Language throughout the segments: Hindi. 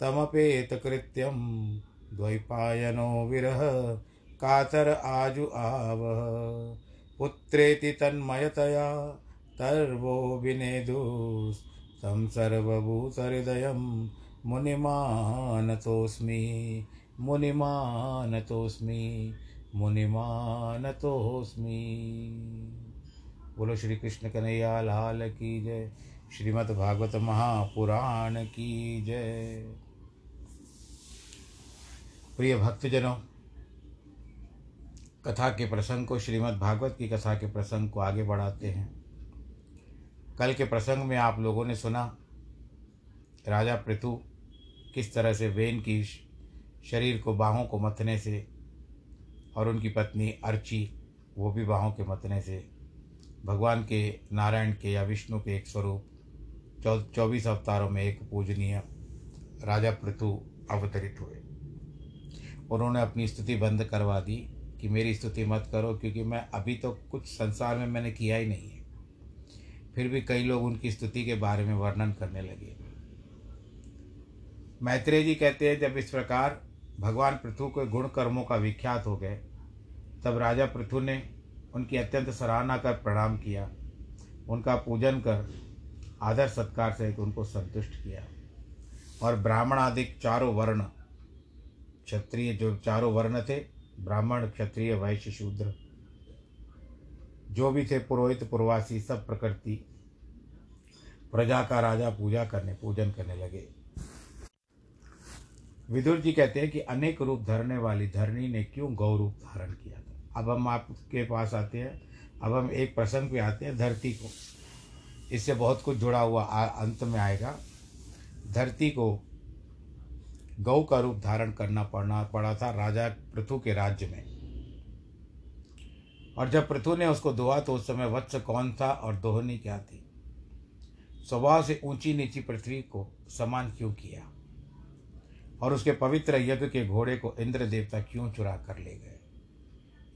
तमपेतकृत्यं द्वैपायनो विरह, कातर आजु आवह। पुत्रेति तन्मयतया, तर्वो विनेदुस्तं सर्वभूतहृदयं मुनिमानतोऽस्मि मुनिमानतोऽस्मि मुनिमानतोऽस्मि। बोलो श्री कृष्ण कन्हैया लाल की जय। श्रीमद् भागवत महापुराण की जय। प्रिय भक्तजनों, कथा के प्रसंग को श्रीमद् भागवत की कथा के प्रसंग को आगे बढ़ाते हैं। कल के प्रसंग में आप लोगों ने सुना, राजा पृथु किस तरह से वेन की शरीर को बाहों को मथने से और उनकी पत्नी अर्ची, वो भी बाहों के मतने से, भगवान के नारायण के या विष्णु के एक स्वरूप चौबीस अवतारों में एक पूजनीय राजा पृथु अवतरित हुए। उन्होंने अपनी स्तुति बंद करवा दी कि मेरी स्तुति मत करो, क्योंकि मैं अभी तो कुछ संसार में मैंने किया ही नहीं है। फिर भी कई लोग उनकी स्तुति के बारे में वर्णन करने लगे। मैत्रेय जी कहते हैं, जब इस प्रकार भगवान पृथु के गुण कर्मों का विख्यात हो गए, तब राजा पृथु ने उनकी अत्यंत सराहना कर प्रणाम किया। उनका पूजन कर आदर सत्कार सहित उनको संतुष्ट किया। और ब्राह्मण आदि चारों वर्ण क्षत्रिय जो चारों वर्ण थे, ब्राह्मण, क्षत्रिय, वैश्य, शूद्र, जो भी थे, पुरोहित, पुरवासी, सब प्रकृति, प्रजा का राजा पूजा करने, पूजन करने लगे। विदुर जी कहते हैं कि अनेक रूप धरने वाली धरणी ने क्यों गौ रूप धारण किया था? अब हम आपके पास आते हैं, अब हम एक प्रसंग पे आते हैं धरती को। इससे बहुत कुछ जुड़ा हुआ अंत में आएगा। धरती को गौ का रूप धारण करना पड़ना, पड़ा था राजा पृथु के राज्य में। और जब पृथु ने उसको दोहा तो उस समय वत्स कौन था और दोहनी क्या थी? स्वभाव से ऊँची नीची पृथ्वी को समान क्यों किया? और उसके पवित्र यज्ञ के घोड़े को इंद्र देवता क्यों चुरा कर ले गए?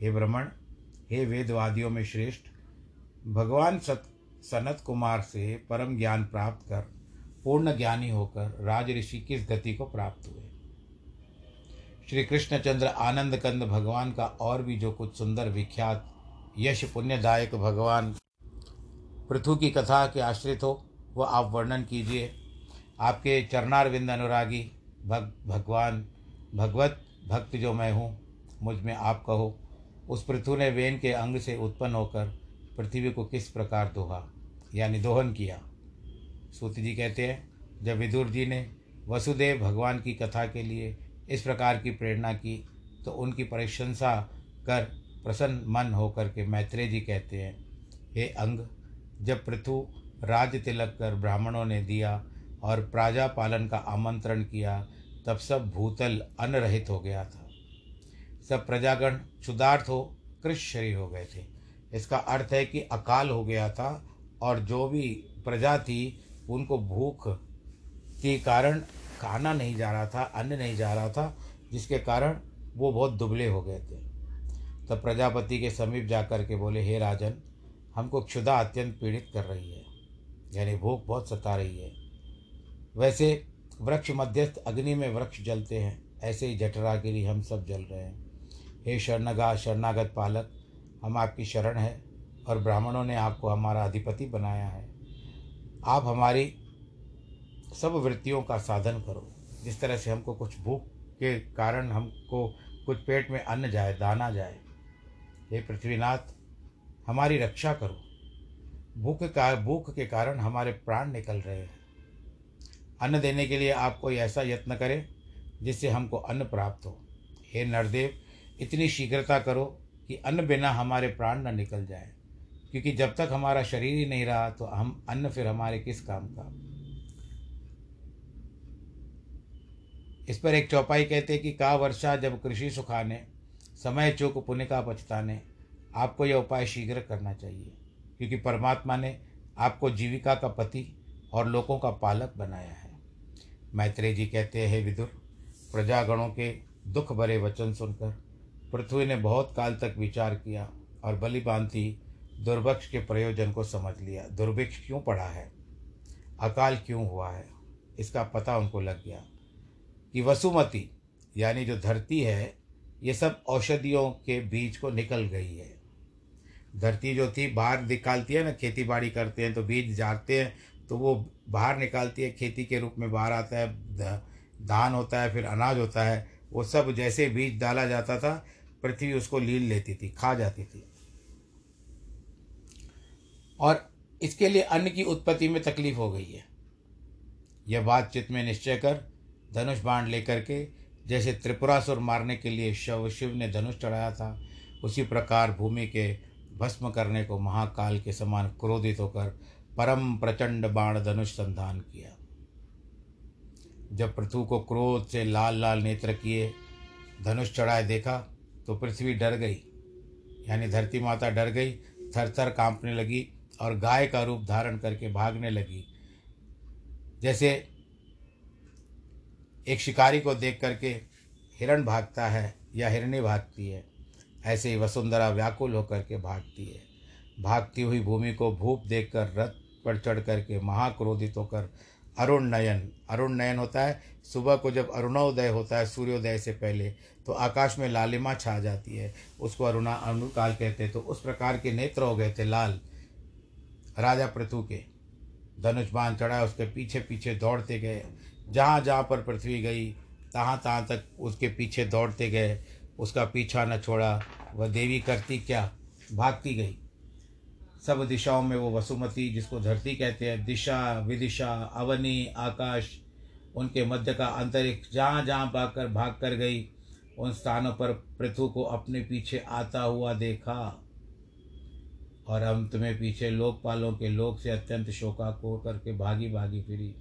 हे ब्रह्मण, हे वेदवादियों में श्रेष्ठ, भगवान सत, सनत कुमार से परम ज्ञान प्राप्त कर पूर्ण ज्ञानी होकर राज ऋषि किस गति को प्राप्त हुए? श्री कृष्णचंद्र आनंद कंद भगवान का और भी जो कुछ सुंदर विख्यात, यश पुण्यदायक भगवान पृथु की कथा के आश्रित हो वह आप वर्णन कीजिए। आपके चरणारविंद अनुरागी, भग, भगवान, भगवत भक्त जो मैं हूँ, मुझमें आप कहो, उस पृथु ने वेन के अंग से उत्पन्न होकर पृथ्वी को किस प्रकार दोहा, यानी दोहन किया? सूत जी कहते हैं, जब विदुर जी ने वसुदेव भगवान की कथा के लिए इस प्रकार की प्रेरणा की तो उनकी प्रशंसा कर प्रसन्न मन होकर के मैत्रेय जी कहते हैं, हे अंग, जब पृथु राज तिलक कर ब्राह्मणों ने दिया और प्राजा पालन का आमंत्रण किया, तब सब भूतल अन्न रहित हो गया था। सब प्रजागण क्षुदार्थ हो कृष शरीर हो गए थे। इसका अर्थ है कि अकाल हो गया था और जो भी प्रजा थी उनको भूख के कारण खाना नहीं जा रहा था, अन्न नहीं जा रहा था, जिसके कारण वो बहुत दुबले हो गए थे। तब प्रजापति के समीप जाकर के बोले, हे राजन, हमको क्षुदा अत्यंत पीड़ित कर रही है, यानी भूख बहुत सता रही है। वैसे वृक्ष मध्यस्थ अग्नि में वृक्ष जलते हैं, ऐसे ही जठरागिरी हम सब जल रहे हैं। हे शरणगा, शरणागत पालक, हम आपकी शरण है और ब्राह्मणों ने आपको हमारा अधिपति बनाया है। आप हमारी सब वृत्तियों का साधन करो। जिस तरह से हमको कुछ भूख के कारण हमको कुछ पेट में अन्न जाए, दाना जाए, हे पृथ्वीनाथ, हमारी रक्षा करो। भूख का, भूख के कारण हमारे प्राण निकल रहे हैं। अन्न देने के लिए आप कोई ऐसा यत्न करें जिससे हमको अन्न प्राप्त हो। हे नरदेव, इतनी शीघ्रता करो कि अन्न बिना हमारे प्राण न निकल जाए। क्योंकि जब तक हमारा शरीर ही नहीं रहा तो हम अन्न फिर हमारे किस काम का? इस पर एक चौपाई कहते हैं कि का वर्षा जब कृषि सुखाने, समय चूक पुण्य का पछताने, आपको यह उपाय शीघ्र करना चाहिए। क्योंकि परमात्मा ने आपको जीविका का पति और लोगों का पालक बनाया है। मैत्रेय जी कहते हैं विदुर, प्रजागणों के दुख भरे वचन सुनकर पृथ्वी ने बहुत काल तक विचार किया और बलि दुर्भिक्ष के प्रयोजन को समझ लिया। दुर्भिक्ष क्यों पड़ा है? अकाल क्यों हुआ है? इसका पता उनको लग गया कि वसुमती, यानी जो धरती है, ये सब औषधियों के बीज को निकल गई है। धरती जो थी, बाहर निकालती है ना, खेती बाड़ी करते हैं तो बीज जाते हैं तो वो बाहर निकालती है, खेती के रूप में बाहर आता है धान होता है, फिर अनाज होता है, वो सब जैसे बीज डाला जाता था, पृथ्वी उसको लील लेती थी, खा जाती थी। और इसके लिए अन्न की उत्पत्ति में तकलीफ़ हो गई है। यह बात चित्त में निश्चय कर धनुष बाण लेकर के, जैसे त्रिपुरासुर मारने के लिए शव शिव ने धनुष चढ़ाया था, उसी प्रकार भूमि के भस्म करने को महाकाल के समान क्रोधित होकर परम प्रचंड बाण धनुष संधान किया। जब पृथु को क्रोध से लाल लाल नेत्र किए, धनुष चढ़ाए देखा तो पृथ्वी डर गई, यानी धरती माता डर गई थर थर कांपने लगी और गाय का रूप धारण करके भागने लगी। जैसे एक शिकारी को देख करके हिरण भागता है या हिरणी भागती है, ऐसे ही वसुंधरा व्याकुल होकर के भागती है। भागती हुई भूमि को भूप देखकर, रथ पर चढ़ करके महाक्रोधित होकर अरुण नयन अरुण नयन होता है, सुबह को जब अरुणोदय होता है, सूर्योदय से पहले तो आकाश में लालिमा छा जाती है। उसको अरुणा अरुण काल कहते हैं। तो उस प्रकार के नेत्र हो गए थे लाल। राजा पृथु के। धनुष बाण चढ़ा उसके पीछे पीछे दौड़ते गए। जहाँ जहाँ पर पृथ्वी गई, तहाँ तहाँ तक उसके पीछे दौड़ते गए। उसका पीछा न छोड़ा, वह देवी करती क्या? भागती गई। सब दिशाओं में वो वसुमती, जिसको धरती कहते हैं, दिशा, विदिशा, अवनी, आकाश, उनके मध्य का अंतरिक्ष, जहाँ जहाँ भाग कर भाग कर गई, उन स्थानों पर पृथु को अपने पीछे आता हुआ देखा। और हम तुम्हें पीछे लोकपालों के लोक से अत्यंत शोका को करके भागी भागी फिरी।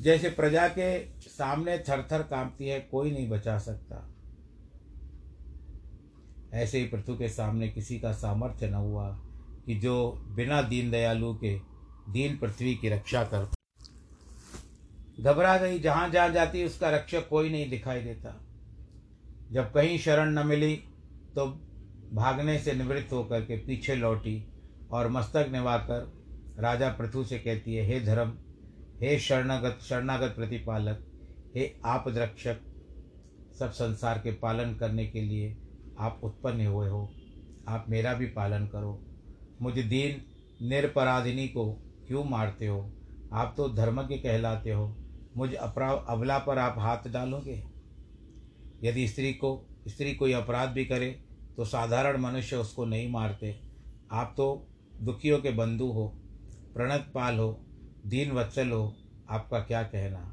जैसे प्रजा के सामने थर थर कांपती है, कोई नहीं बचा सकता। ऐसे ही पृथु के सामने किसी का सामर्थ्य न हुआ कि जो बिना दीन दयालु के दीन पृथ्वी की रक्षा कर घबरा गई, जहाँ जहाँ जाती, उसका रक्षक कोई नहीं दिखाई देता। जब कहीं शरण न मिली तो भागने से निवृत्त होकर के पीछे लौटी और मस्तक निभाकर राजा पृथु से कहती है, हे धर्म, हे शरणागत शरणागत प्रतिपालक, हे आप रक्षक सब संसार के पालन करने के लिए आप उत्पन्न हुए हो। आप मेरा भी पालन करो। मुझे दीन निरपराधिनी को क्यों मारते हो? आप तो धर्म के कहलाते हो। मुझ अपरा अबला पर आप हाथ डालोगे? यदि स्त्री को, स्त्री कोई अपराध भी करे तो साधारण मनुष्य उसको नहीं मारते। आप तो दुखियों के बंधु हो प्रणत पाल हो दीन वत्सल हो, आपका क्या कहना?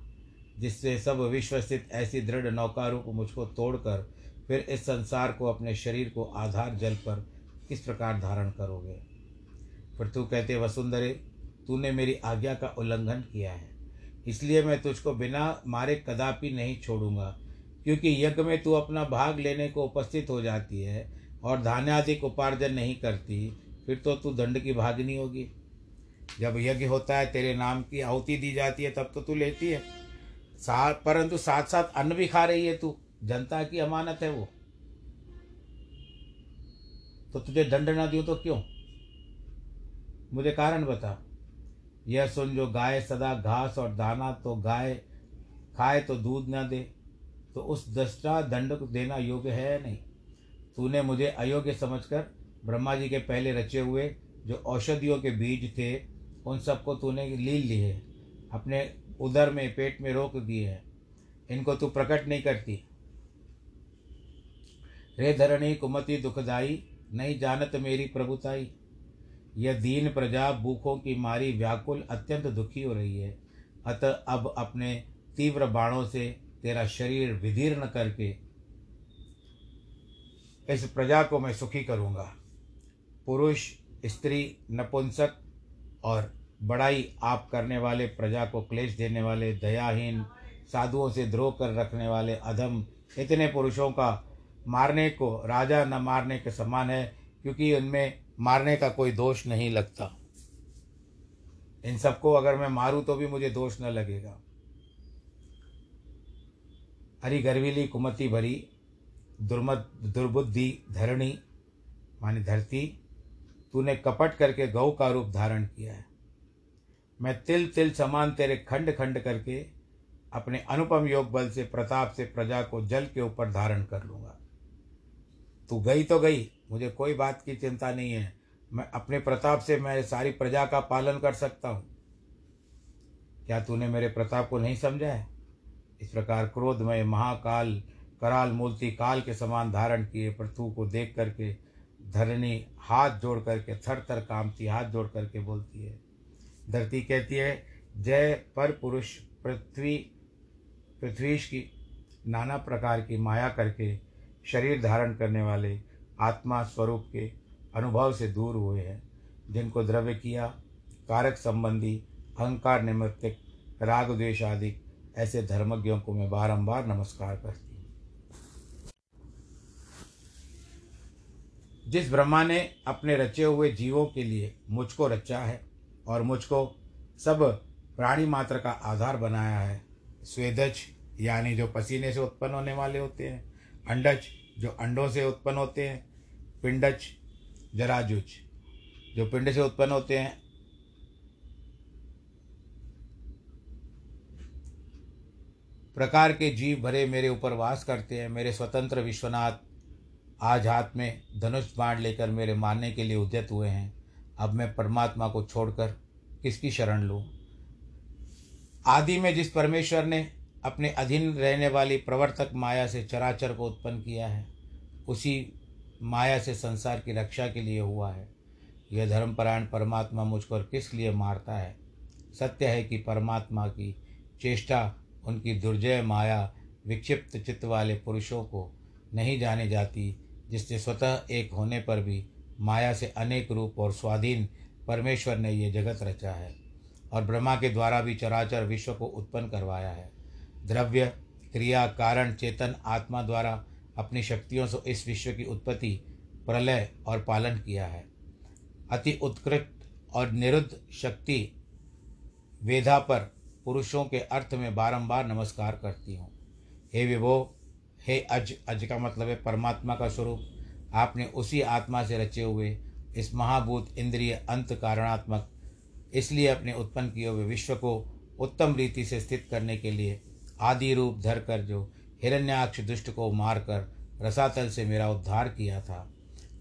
जिससे सब विश्व स्थित ऐसी दृढ़ नौका रूप मुझको तोड़कर फिर इस संसार को, अपने शरीर को आधार जल पर किस प्रकार धारण करोगे? फिर तू कहते, वसुंधरे, तूने मेरी आज्ञा का उल्लंघन किया है। इसलिए मैं तुझको बिना मारे कदापि नहीं छोड़ूँगा। क्योंकि यज्ञ में तू अपना भाग लेने को उपस्थित हो जाती है और धान्यादिक उपार्जन नहीं करती, फिर तो तू दंड की भागनी होगी। जब यज्ञ होता है, तेरे नाम की आहुति दी जाती है, तब तो तू लेती है। साथ परंतु साथ साथ अन्न भी खा रही है तू। जनता की अमानत है वो। तो तुझे दंड ना दियो तो क्यों? मुझे कारण बता। यह सुन जो गाय सदा घास और दाना तो गाय, खाए तो दूध न दे। तो उस दृष्टा दंड को देना योग्य है नहीं? तूने मुझे अयोग्य समझकर ब्रह्मा जी के पहले रचे हुए जो औषधियों के बीज थे, उन सबको तूने लील लिए अपने उदर में, पेट में रोक दिए हैं। इनको तू प्रकट नहीं करती। रे धरणी कुमति दुखदाई, नहीं जानत मेरी प्रभुताई। यह दीन प्रजा भूखों की मारी व्याकुल अत्यंत दुखी हो रही है। अतः अब अपने तीव्र बाणों से तेरा शरीर विदीर्ण करके इस प्रजा को मैं सुखी करूँगा। पुरुष, स्त्री, नपुंसक और बड़ाई आप करने वाले, प्रजा को क्लेश देने वाले, दयाहीन, साधुओं से द्रोह कर रखने वाले, अधम, इतने पुरुषों का मारने को, राजा न मारने के समान है, क्योंकि उनमें मारने का कोई दोष नहीं लगता। इन सबको अगर मैं मारूं तो भी मुझे दोष न लगेगा। हरी गर्वीली, कुमति भरी दुर्मत दुर्बुद्धि, धरणी, मानी धरती, तूने कपट करके गौ का रूप धारण किया है। मैं तिल तिल समान तेरे खंड खंड करके अपने अनुपम योग बल से प्रताप से प्रजा को जल के ऊपर धारण कर लूँगा। तू गई तो गई, मुझे कोई बात की चिंता नहीं है। मैं अपने प्रताप से मैं सारी प्रजा का पालन कर सकता हूँ। क्या तूने मेरे प्रताप को नहीं समझा है? इस प्रकार क्रोधमय महाकाल, कराल मूर्ति काल के समान धारण किए, पृथु को देख करके धरणी हाथ जोड़ करके, थर थर कामती हाथ जोड़ करके बोलती है। धरती कहती है, जय पर पुरुष, पृथ्वी, पृथ्वीश की नाना प्रकार की माया करके शरीर धारण करने वाले आत्मा स्वरूप के अनुभव से दूर हुए हैं। जिनको द्रव्य किया, कारक संबंधी, अहंकार निमित्तिक राग द्वेष आदि ऐसे धर्मज्ञों को मैं बारंबार नमस्कार करती हूँ। जिस ब्रह्मा ने अपने रचे हुए जीवों के लिए मुझको रचा है और मुझको सब प्राणी मात्र का आधार बनाया है, स्वेदज, यानी जो पसीने से उत्पन्न होने वाले होते हैं, अंडज, जो अंडों से उत्पन्न होते हैं, पिंडज, जराजुज, जो पिंड से उत्पन्न होते हैं प्रकार के जीव भरे मेरे ऊपर वास करते हैं, मेरे स्वतंत्र विश्वनाथ आज हाथ में धनुष बाण लेकर मेरे मारने के लिए उद्यत हुए हैं। अब मैं परमात्मा को छोड़कर किसकी शरण लूँ? आदि में जिस परमेश्वर ने अपने अधीन रहने वाली प्रवर्तक माया से चराचर को उत्पन्न किया है, उसी माया से संसार की रक्षा के लिए हुआ है। यह धर्मपरायण परमात्मा मुझको किस लिए मारता है? सत्य है कि परमात्मा की चेष्टा उनकी दुर्जय माया विक्षिप्त चित्त वाले पुरुषों को नहीं जानी जाती, जिससे स्वतः एक होने पर भी माया से अनेक रूप और स्वाधीन परमेश्वर ने ये जगत रचा है और ब्रह्मा के द्वारा भी चराचर विश्व को उत्पन्न करवाया है। द्रव्य, क्रिया, कारण, चेतन, आत्मा द्वारा अपनी शक्तियों से इस विश्व की उत्पत्ति, प्रलय और पालन किया है। अति उत्कृष्ट और निरुद्ध शक्ति वेधा पर पुरुषों के अर्थ में बारंबार नमस्कार करती हूँ। हे विभो, हे अज अज का मतलब है परमात्मा का स्वरूप। आपने उसी आत्मा से रचे हुए इस महाभूत इंद्रिय अंत कारणात्मक, इसलिए अपने उत्पन्न किए हुए विश्व को उत्तम रीति से स्थित करने के लिए आदि रूप धर कर जो हिरण्याक्ष दुष्ट को मारकर रसातल से मेरा उद्धार किया था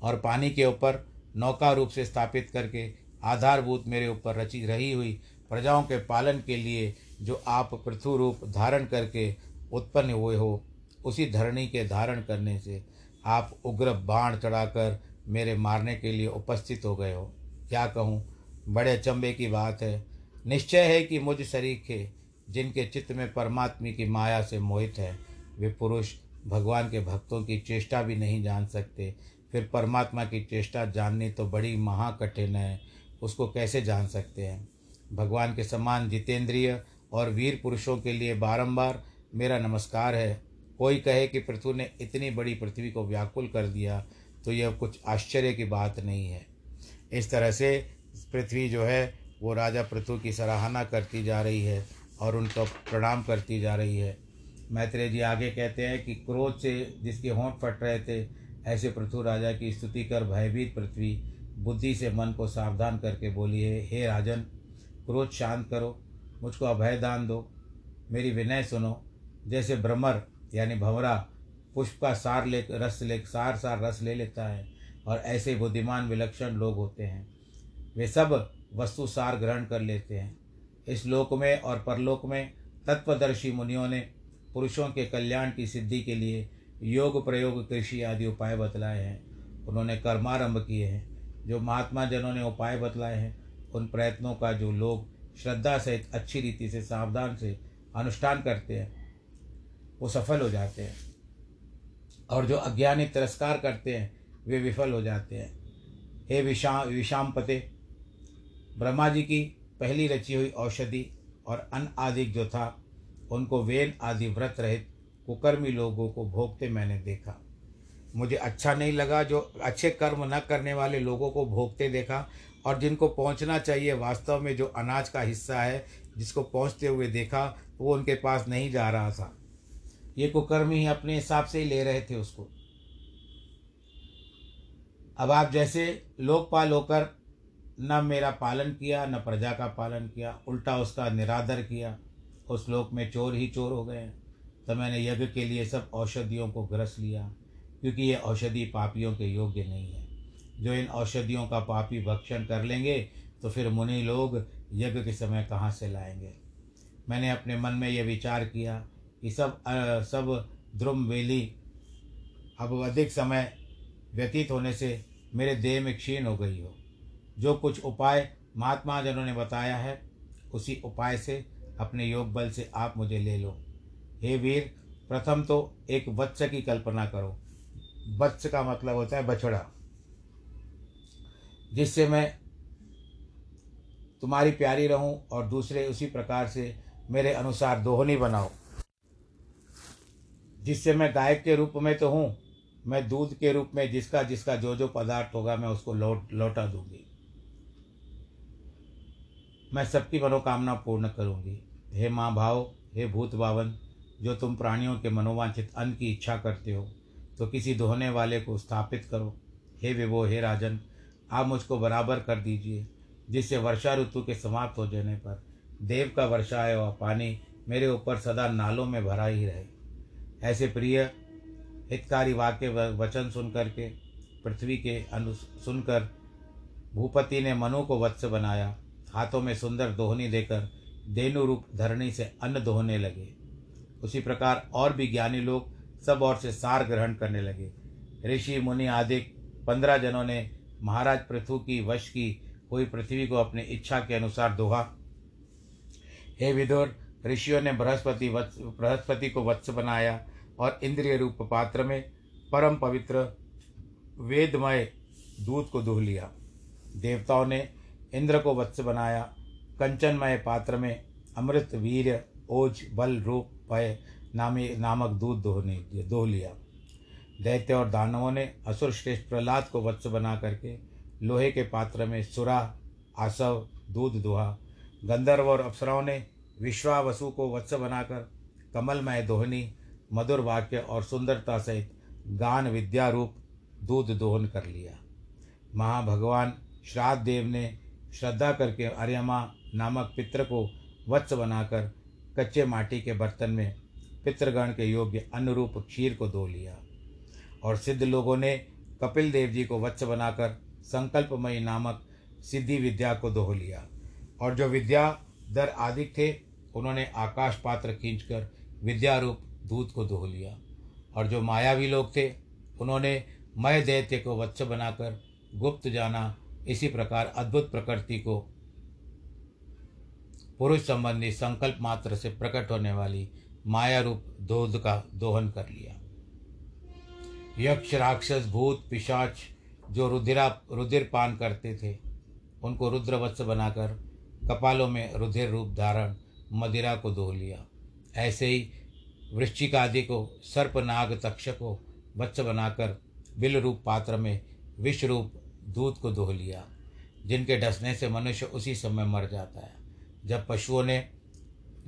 और पानी के ऊपर नौका रूप से स्थापित करके आधारभूत मेरे ऊपर रची, रही हुई प्रजाओं के पालन के लिए जो आप पृथु रूप धारण करके उत्पन्न हुए हो, उसी धरणी के धारण करने से आप उग्र बाण चढ़ाकर मेरे मारने के लिए उपस्थित हो गए हो। क्या कहूँ? बड़े अचंभे की बात है। निश्चय है कि मुझ सरीखे जिनके चित्त में परमात्मा की माया से मोहित है, वे पुरुष भगवान के भक्तों की चेष्टा भी नहीं जान सकते। फिर परमात्मा की चेष्टा जाननी तो बड़ी महाकठिन है, उसको कैसे जान सकते हैं? भगवान के समान जितेंद्रिय और वीर पुरुषों के लिए बारंबार मेरा नमस्कार है। कोई कहे कि पृथ्वी ने इतनी बड़ी पृथ्वी को व्याकुल कर दिया तो यह कुछ आश्चर्य की बात नहीं है। इस तरह से पृथ्वी जो है, वो राजा पृथु की सराहना करती जा रही है और उनको प्रणाम करती जा रही है। मैत्रेय जी आगे कहते हैं कि क्रोध से जिसके होंठ फट रहे थे, ऐसे पृथु राजा की स्तुति कर भयभीत पृथ्वी, बुद्धि से मन को सावधान करके बोली है हे राजन क्रोध शांत करो, मुझको अभय दान दो, मेरी विनय सुनो। जैसे भ्रमर, यानी भंवरा, पुष्प का सार ले, रस ले, सार सार रस ले लेता है, और ऐसे बुद्धिमान, विलक्षण लोग होते हैं। वे सब वस्तु सार ग्रहण कर लेते हैं। इस लोक में और परलोक में तत्वदर्शी मुनियों ने पुरुषों के कल्याण की सिद्धि के लिए योग प्रयोग कृषि आदि उपाय बतलाए हैं। उन्होंने कर्मारंभ किए हैं, जो महात्मा जनों ने उपाय बतलाए हैं। उन प्रयत्नों का जो लोग श्रद्धा सहित अच्छी रीति से, सावधान से अनुष्ठान करते हैं, वो सफल हो जाते हैं। और जो अज्ञानी तिरस्कार करते हैं, वे विफल हो जाते हैं। हे विषा विषाम पते ब्रह्मा जी की पहली रची हुई औषधि और अन्न आदि जो था, उनको वेन आदि व्रत रहित कुकर्मी लोगों को भोगते मैंने देखा। मुझे अच्छा नहीं लगा जो अच्छे कर्म न करने वाले लोगों को भोगते देखा और जिनको पहुँचना चाहिए, वास्तव में जो अनाज का हिस्सा है, जिसको पहुँचते हुए देखा, वो उनके पास नहीं जा रहा था। ये कुकर्मी ही अपने हिसाब से ही ले रहे थे उसको। अब आप जैसे लोकपाल होकर न मेरा पालन किया, न प्रजा का पालन किया, उल्टा उसका निरादर किया, उस लोक में चोर ही चोर हो गए। तो मैंने यज्ञ के लिए सब औषधियों को ग्रस लिया, क्योंकि ये औषधि पापियों के योग्य नहीं है। जो इन औषधियों का पापी भक्षण कर लेंगे तो फिर मुनि लोग यज्ञ के समय कहाँ से लाएँगे? मैंने अपने मन में यह विचार किया कि सब आ, सब ध्रुम वेली अब अधिक समय व्यतीत होने से मेरे देह में क्षीण हो गई हो। जो कुछ उपाय महात्मा जनों ने बताया है उसी उपाय से अपने योग बल से आप मुझे ले लो। हे वीर प्रथम तो एक वत्स की कल्पना करो। वत्स का मतलब होता है बछड़ा। जिससे मैं तुम्हारी प्यारी रहूँ और दूसरे उसी प्रकार से मेरे अनुसार दोहनी बनाओ जिससे मैं गायक के रूप में तो हूँ, मैं दूध के रूप में जिसका जिसका जो जो पदार्थ होगा मैं उसको लौट, लौटा दूँगी। मैं सबकी मनोकामना पूर्ण करूँगी। हे माँ भाव, हे भूत भावन जो तुम प्राणियों के मनोवांछित अन्न की इच्छा करते हो तो किसी दोहने वाले को स्थापित करो। हे विभो, हे राजन आप मुझको बराबर कर दीजिए, जिससे वर्षा ऋतु के समाप्त हो जाने पर देव का वर्षा है हुआ पानी मेरे ऊपर सदा नालों में भरा ही रहे। ऐसे प्रिय, हितकारी वाक्य वचन सुन करके पृथ्वी के अनु, सुनकर भूपति ने मनु को वत्स बनाया। हाथों में सुंदर दोहनी देकर देनु रूप धरणी से अन्न दोहने लगे। उसी प्रकार और भी ज्ञानी लोग सब ओर से सार ग्रहण करने लगे। ऋषि, मुनि आदि पंद्रह जनों ने महाराज पृथु की वश की हुई पृथ्वी को अपनी इच्छा के अनुसार दोहा। हे विदुर, ऋषियों ने बृहस्पति वत्स, बृहस्पति को वत्स बनाया और इंद्रिय रूप पात्र में परम पवित्र वेदमय दूध को दुह लिया। देवताओं ने इंद्र को वत्स बनाया। कंचनमय पात्र में अमृत वीर ओज, बल, रूप, भय नामी, नामक दूध दोहने, दोह लिया। दैत्य और दानवों ने असुर श्रेष्ठ प्रहलाद को वत्स बना करके लोहे के पात्र में सुरा, आसव, दूध दुहा, गंधर्व और अप्सराओं ने विश्वावसु को वत्स बनाकर कमलमय दोहनी, मधुर वाक्य और सुंदरता सहित गान विद्या रूप दूध दोहन कर लिया। महाभगवान श्राद्ध देव ने श्रद्धा करके अर्यमा नामक पित्र को वत्स बनाकर कच्चे माटी के बर्तन में पितृगण के योग्य अनुरूप क्षीर को दो लिया। और सिद्ध लोगों ने कपिल देव जी को वत्स बनाकर संकल्पमयी नामक सिद्धि विद्या को दोह लिया। और जो विद्या दर आदि थे, उन्होंने आकाश पात्र खींचकर विद्या रूप दूध को दोह लिया। और जो मायावी लोग थे, उन्होंने मय दैत्य को वत्स बनाकर गुप्त जाना, इसी प्रकार अद्भुत प्रकृति को पुरुष संबंधी संकल्प मात्र से प्रकट होने वाली माया रूप दूध का दोहन कर लिया। यक्ष राक्षस भूत पिशाच जो रुधिरा रुधिर पान करते थे, उनको रुद्रवत्स बनाकर कपालों में रुधिर रूप धारण मदिरा को दो लिया। ऐसे ही वृश्चिक आदि को सर्प नाग तक्ष को वत्स बनाकर बिल रूप पात्र में विष रूप दूध को दोह लिया, जिनके डसने से मनुष्य उसी समय मर जाता है। जब पशुओं ने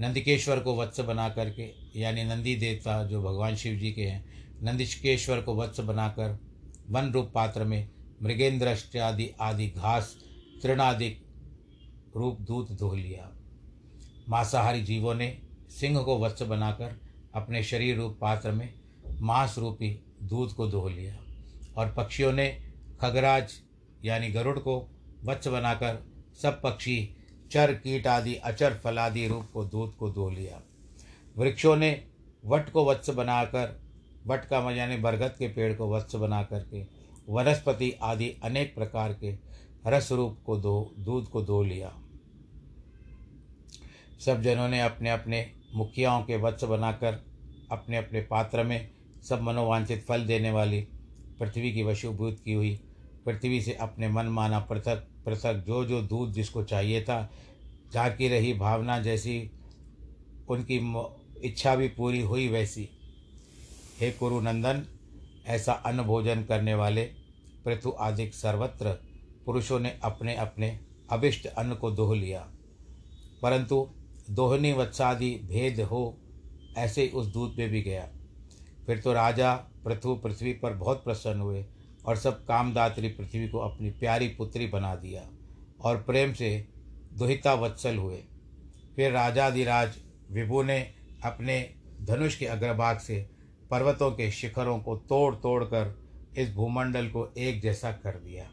नंदिकेश्वर को वत्स बना करके, यानी नंदी देवता जो भगवान शिव जी के हैं नंदिकेश्वर को वत्स बनाकर वन रूप पात्र में मृगेंद्र आदि आदि घास तृणादिक रूप दूध धो लिया। मांसाहारी जीवों ने सिंह को वत्स बनाकर अपने शरीर रूप पात्र में मांस रूपी दूध को धो लिया और पक्षियों ने खगराज यानी गरुड़ को वत्स बनाकर सब पक्षी, चर, कीट आदि, अचर फलादि रूप को दूध को धो लिया। वृक्षों ने वट को वत्स बनाकर वट का यानी बरगद के पेड़ को वत्स बना करके, वनस्पति आदि अनेक प्रकार के रस रूप को दो, दूध को धो लिया। सब जनों ने अपने अपने मुखियाओं के वत्स बनाकर, अपने अपने पात्र में सब मनोवांछित फल देने वाली पृथ्वी की वशुभूत की हुई, पृथ्वी से अपने मन माना पृथक पृथक जो जो दूध जिसको चाहिए था झांकी रही भावना जैसी उनकी इच्छा भी पूरी हुई वैसी। हे कुरुनंदन, ऐसा अन्न भोजन करने वाले पृथु आदि सर्वत्र पुरुषों ने अपने अपने अभिष्ट अन्न को दोह लिया। परंतु दोहनी वत्सादि भेद हो ऐसे ही उस दूध में भी गया। फिर तो राजा पृथु पृथ्वी पर बहुत प्रसन्न हुए और सब कामदात्री पृथ्वी को अपनी प्यारी पुत्री बना दिया और प्रेम से दुहिता वत्सल हुए। फिर राजाधिराज विभु ने अपने धनुष के अग्रभाग से पर्वतों के शिखरों को तोड़ तोड़ कर इस भूमंडल को एक जैसा कर दिया।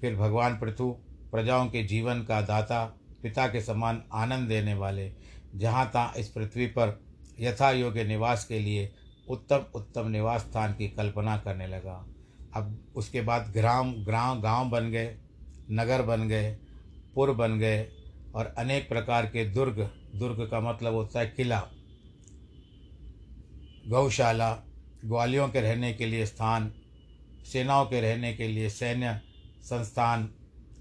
फिर भगवान पृथु, प्रजाओं के जीवन का दाता, पिता के समान आनंद देने वाले, जहाँ तहाँ इस पृथ्वी पर यथा योग्य निवास के लिए उत्तम उत्तम निवास स्थान की कल्पना करने लगा। अब उसके बाद ग्राम ग्राम, गाँव बन गए, नगर बन गए, पुर बन गए और अनेक प्रकार के दुर्ग दुर्ग का मतलब होता है किला। गौशाला, ग्वालियों के रहने के लिए स्थान, सेनाओं के रहने के लिए सैन्य संस्थान,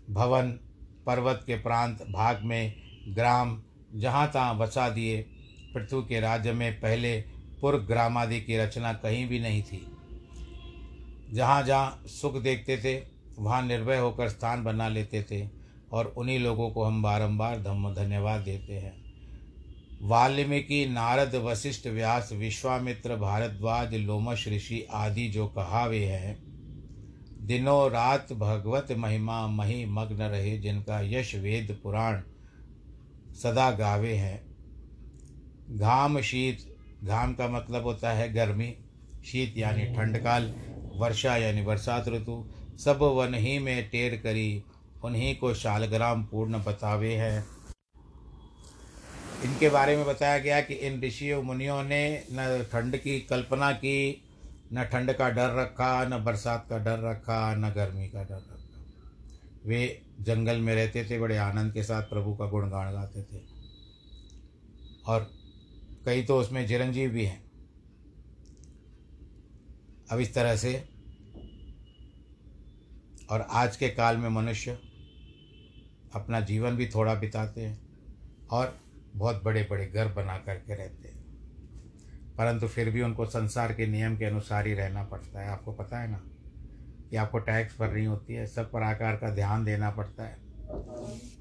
भवन, पर्वत के प्रांत, भाग में ग्राम, जहाँ तहाँ बसा दिए पृथ्वी के राज्य में पहले पुर ग्रामादि की रचना कहीं भी नहीं थी। जहाँ जहाँ सुख देखते थे, वहाँ निर्भय होकर स्थान बना लेते थे और उन्हीं लोगों को हम बारंबार धम धन्यवाद देते हैं। वाल्मीकि नारद वशिष्ठ व्यास विश्वामित्र भारद्वाज लोमश ऋषि आदि जो कहावे हैं, दिनों रात भगवत महिमा मही मग्न रहे जिनका यश वेद पुराण सदा गावे हैं। घाम शीत, घाम का मतलब होता है गर्मी, शीत यानी ठंडकाल, वर्षा यानी बरसात ऋतु, सब वन ही में टेर करी, उन्हीं को शालग्राम पूर्ण बतावे हैं। इनके बारे में बताया गया कि इन ऋषियों मुनियों ने न ठंड की कल्पना की, न ठंड का डर रखा, न बरसात का डर रखा, न गर्मी का डर रखा। वे जंगल में रहते थे, बड़े आनंद के साथ प्रभु का गुणगान गाते थे। और कई तो उसमें चिरंजीव भी हैं। अब इस तरह से और आज के काल में मनुष्य अपना जीवन भी थोड़ा बिताते हैं और बहुत बड़े बड़े घर बना करके रहते हैं। परंतु फिर भी उनको संसार के नियम के अनुसार ही रहना पड़ता है। आपको पता है ना? कि आपको टैक्स भरनी होती है, सब प्रकार का ध्यान देना पड़ता है।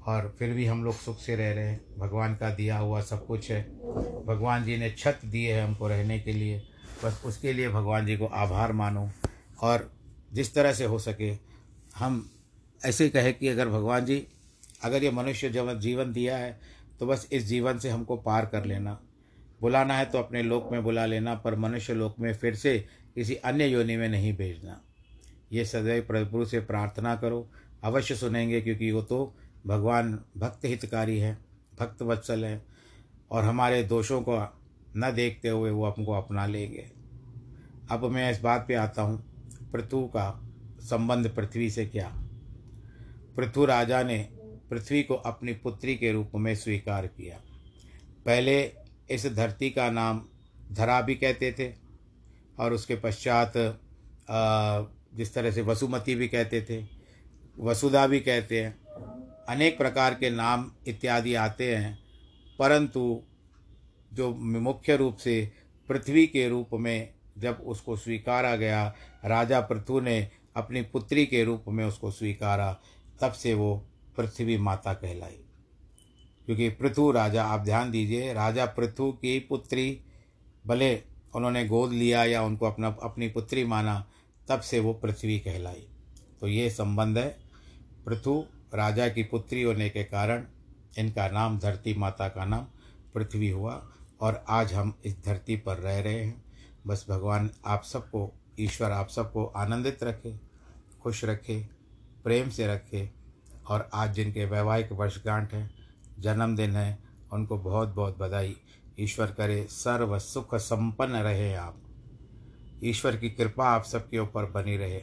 और फिर भी हम लोग सुख से रह रहे हैं। भगवान का दिया हुआ सब कुछ है। भगवान जी ने छत दिए है हमको रहने के लिए। बस उसके लिए भगवान जी को आभार मानो। और जिस तरह से हो सके, हम ऐसे कहे कि अगर भगवान जी, अगर ये मनुष्य जब जीवन दिया है तो बस इस जीवन से हमको पार कर लेना। बुलाना है तो अपने लोक में बुला लेना, पर मनुष्य लोक में फिर से किसी अन्य योनि में नहीं भेजना। ये सदैव प्रभु से प्रार्थना करो। अवश्य सुनेंगे, क्योंकि वो तो भगवान भक्त हितकारी है, भक्त वत्सल है, और हमारे दोषों को न देखते हुए वो हमको अपना लेंगे। अब मैं इस बात पे आता हूँ, पृथु का संबंध पृथ्वी से क्या? पृथु राजा ने पृथ्वी को अपनी पुत्री के रूप में स्वीकार किया। पहले इस धरती का नाम धरा भी कहते थे और उसके पश्चात जिस तरह से वसुमती भी कहते थे, वसुधा भी कहते हैं। अनेक प्रकार के नाम इत्यादि आते हैं, परंतु जो मुख्य रूप से पृथ्वी के रूप में जब उसको स्वीकारा गया, राजा पृथु ने अपनी पुत्री के रूप में उसको स्वीकारा, तब से वो पृथ्वी माता कहलाई। क्योंकि पृथु राजा, आप ध्यान दीजिए, राजा पृथु की पुत्री, भले उन्होंने गोद लिया या उनको अपना, अपनी पुत्री माना, तब से वो पृथ्वी कहलाई। तो ये संबंध है। पृथु राजा की पुत्री होने के कारण इनका नाम धरती माता का नाम पृथ्वी हुआ और आज हम इस धरती पर रह रहे हैं। बस भगवान आप सबको, ईश्वर आप सबको आनंदित रखे, खुश रखे, प्रेम से रखे और आज जिनके वैवाहिक वर्षगांठ हैं, जन्मदिन है, उनको बहुत बहुत बधाई। ईश्वर करे सर्व सुख संपन्न रहे आप। ईश्वर की कृपा आप सबके ऊपर बनी रहे।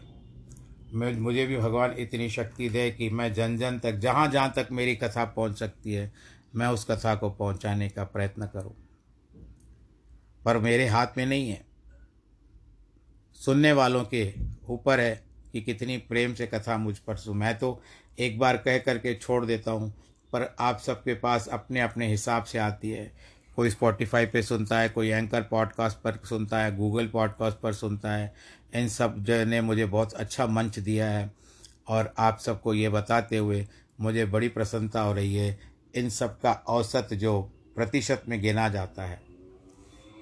मैं मुझे भी भगवान इतनी शक्ति दे कि मैं जन जन तक जहाँ जहाँ तक मेरी कथा पहुँच सकती है, मैं उस कथा को पहुँचाने का प्रयत्न करूँ। पर मेरे हाथ में नहीं है। सुनने वालों के ऊपर है कि कितनी प्रेम से कथा मुझ पर सुन। मैं तो एक बार कह करके छोड़ देता हूँ, पर आप सबके पास अपने अपने हिसाब से आती है। कोई स्पॉटिफाई पे सुनता है, कोई एंकर पॉडकास्ट पर सुनता है गूगल पॉडकास्ट पर सुनता है, इन सब जो ने मुझे बहुत अच्छा मंच दिया है। और आप सबको ये बताते हुए मुझे बड़ी प्रसन्नता हो रही है। इन सब का औसत जो प्रतिशत में गिना जाता है।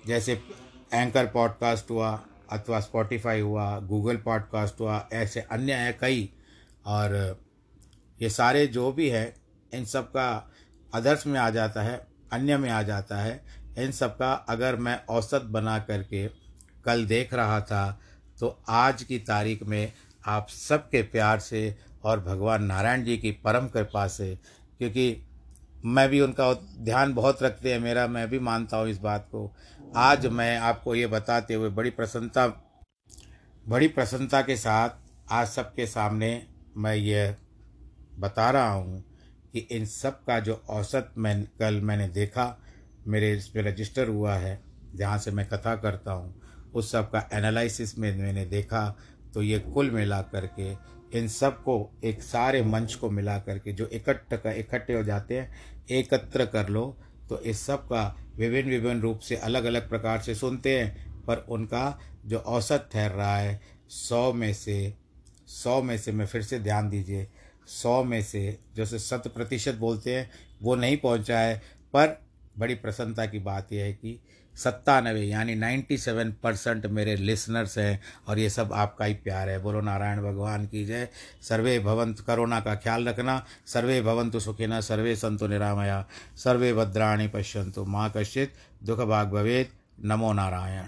जैसे एंकर पॉडकास्ट हुआ, अथवा स्पॉटिफाई हुआ गूगल पॉडकास्ट हुआ, ऐसे अन्य हैं कई। और ये सारे जो भी है, इन सब का आदर्श में आ जाता है, अन्य में आ जाता है। इन सब का अगर मैं औसत बना करके कल देख रहा था तो आज की तारीख में आप सबके प्यार से और भगवान नारायण जी की परम कृपा से, क्योंकि मैं भी उनका ध्यान बहुत रखते हैं, मेरा, मैं भी मानता हूँ इस बात को। आज मैं आपको ये बताते हुए बड़ी प्रसन्नता बड़ी प्रसन्नता के साथ आज सबके सामने मैं ये बता रहा हूँ कि इन सब का जो औसत मैं, कल मैंने देखा, मेरे इस पर रजिस्टर हुआ है, जहाँ से मैं कथा करता हूँ, उस सब का एनालिसिस में मैंने देखा तो ये कुल मिला करके, इन सबको, एक सारे मंच को मिला करके, जो इकट्ठ का, इकट्ठे हो जाते हैं, एकत्र कर लो तो इस सब का विभिन्न विभिन्न रूप से अलग अलग प्रकार से सुनते हैं, पर उनका जो औसत ठहर रहा है, सौ में से, सौ में से मैं फिर से ध्यान दीजिए सौ में से जैसे शत प्रतिशत बोलते हैं, वो नहीं पहुँचा है। पर बड़ी प्रसन्नता की बात यह है कि सत्तानवे यानी नाइन्टी सेवन परसेंट मेरे लिसनर्स हैं और ये सब आपका ही प्यार है। बोलो नारायण भगवान की जय। सर्वे भवंत करोना का ख्याल रखना। सर्वे भवंतु सुखिना सर्वे संतु निरामया। सर्वे भद्राणी पश्यंतु माँ कश्चित दुख भाग भवेद नमो नारायण।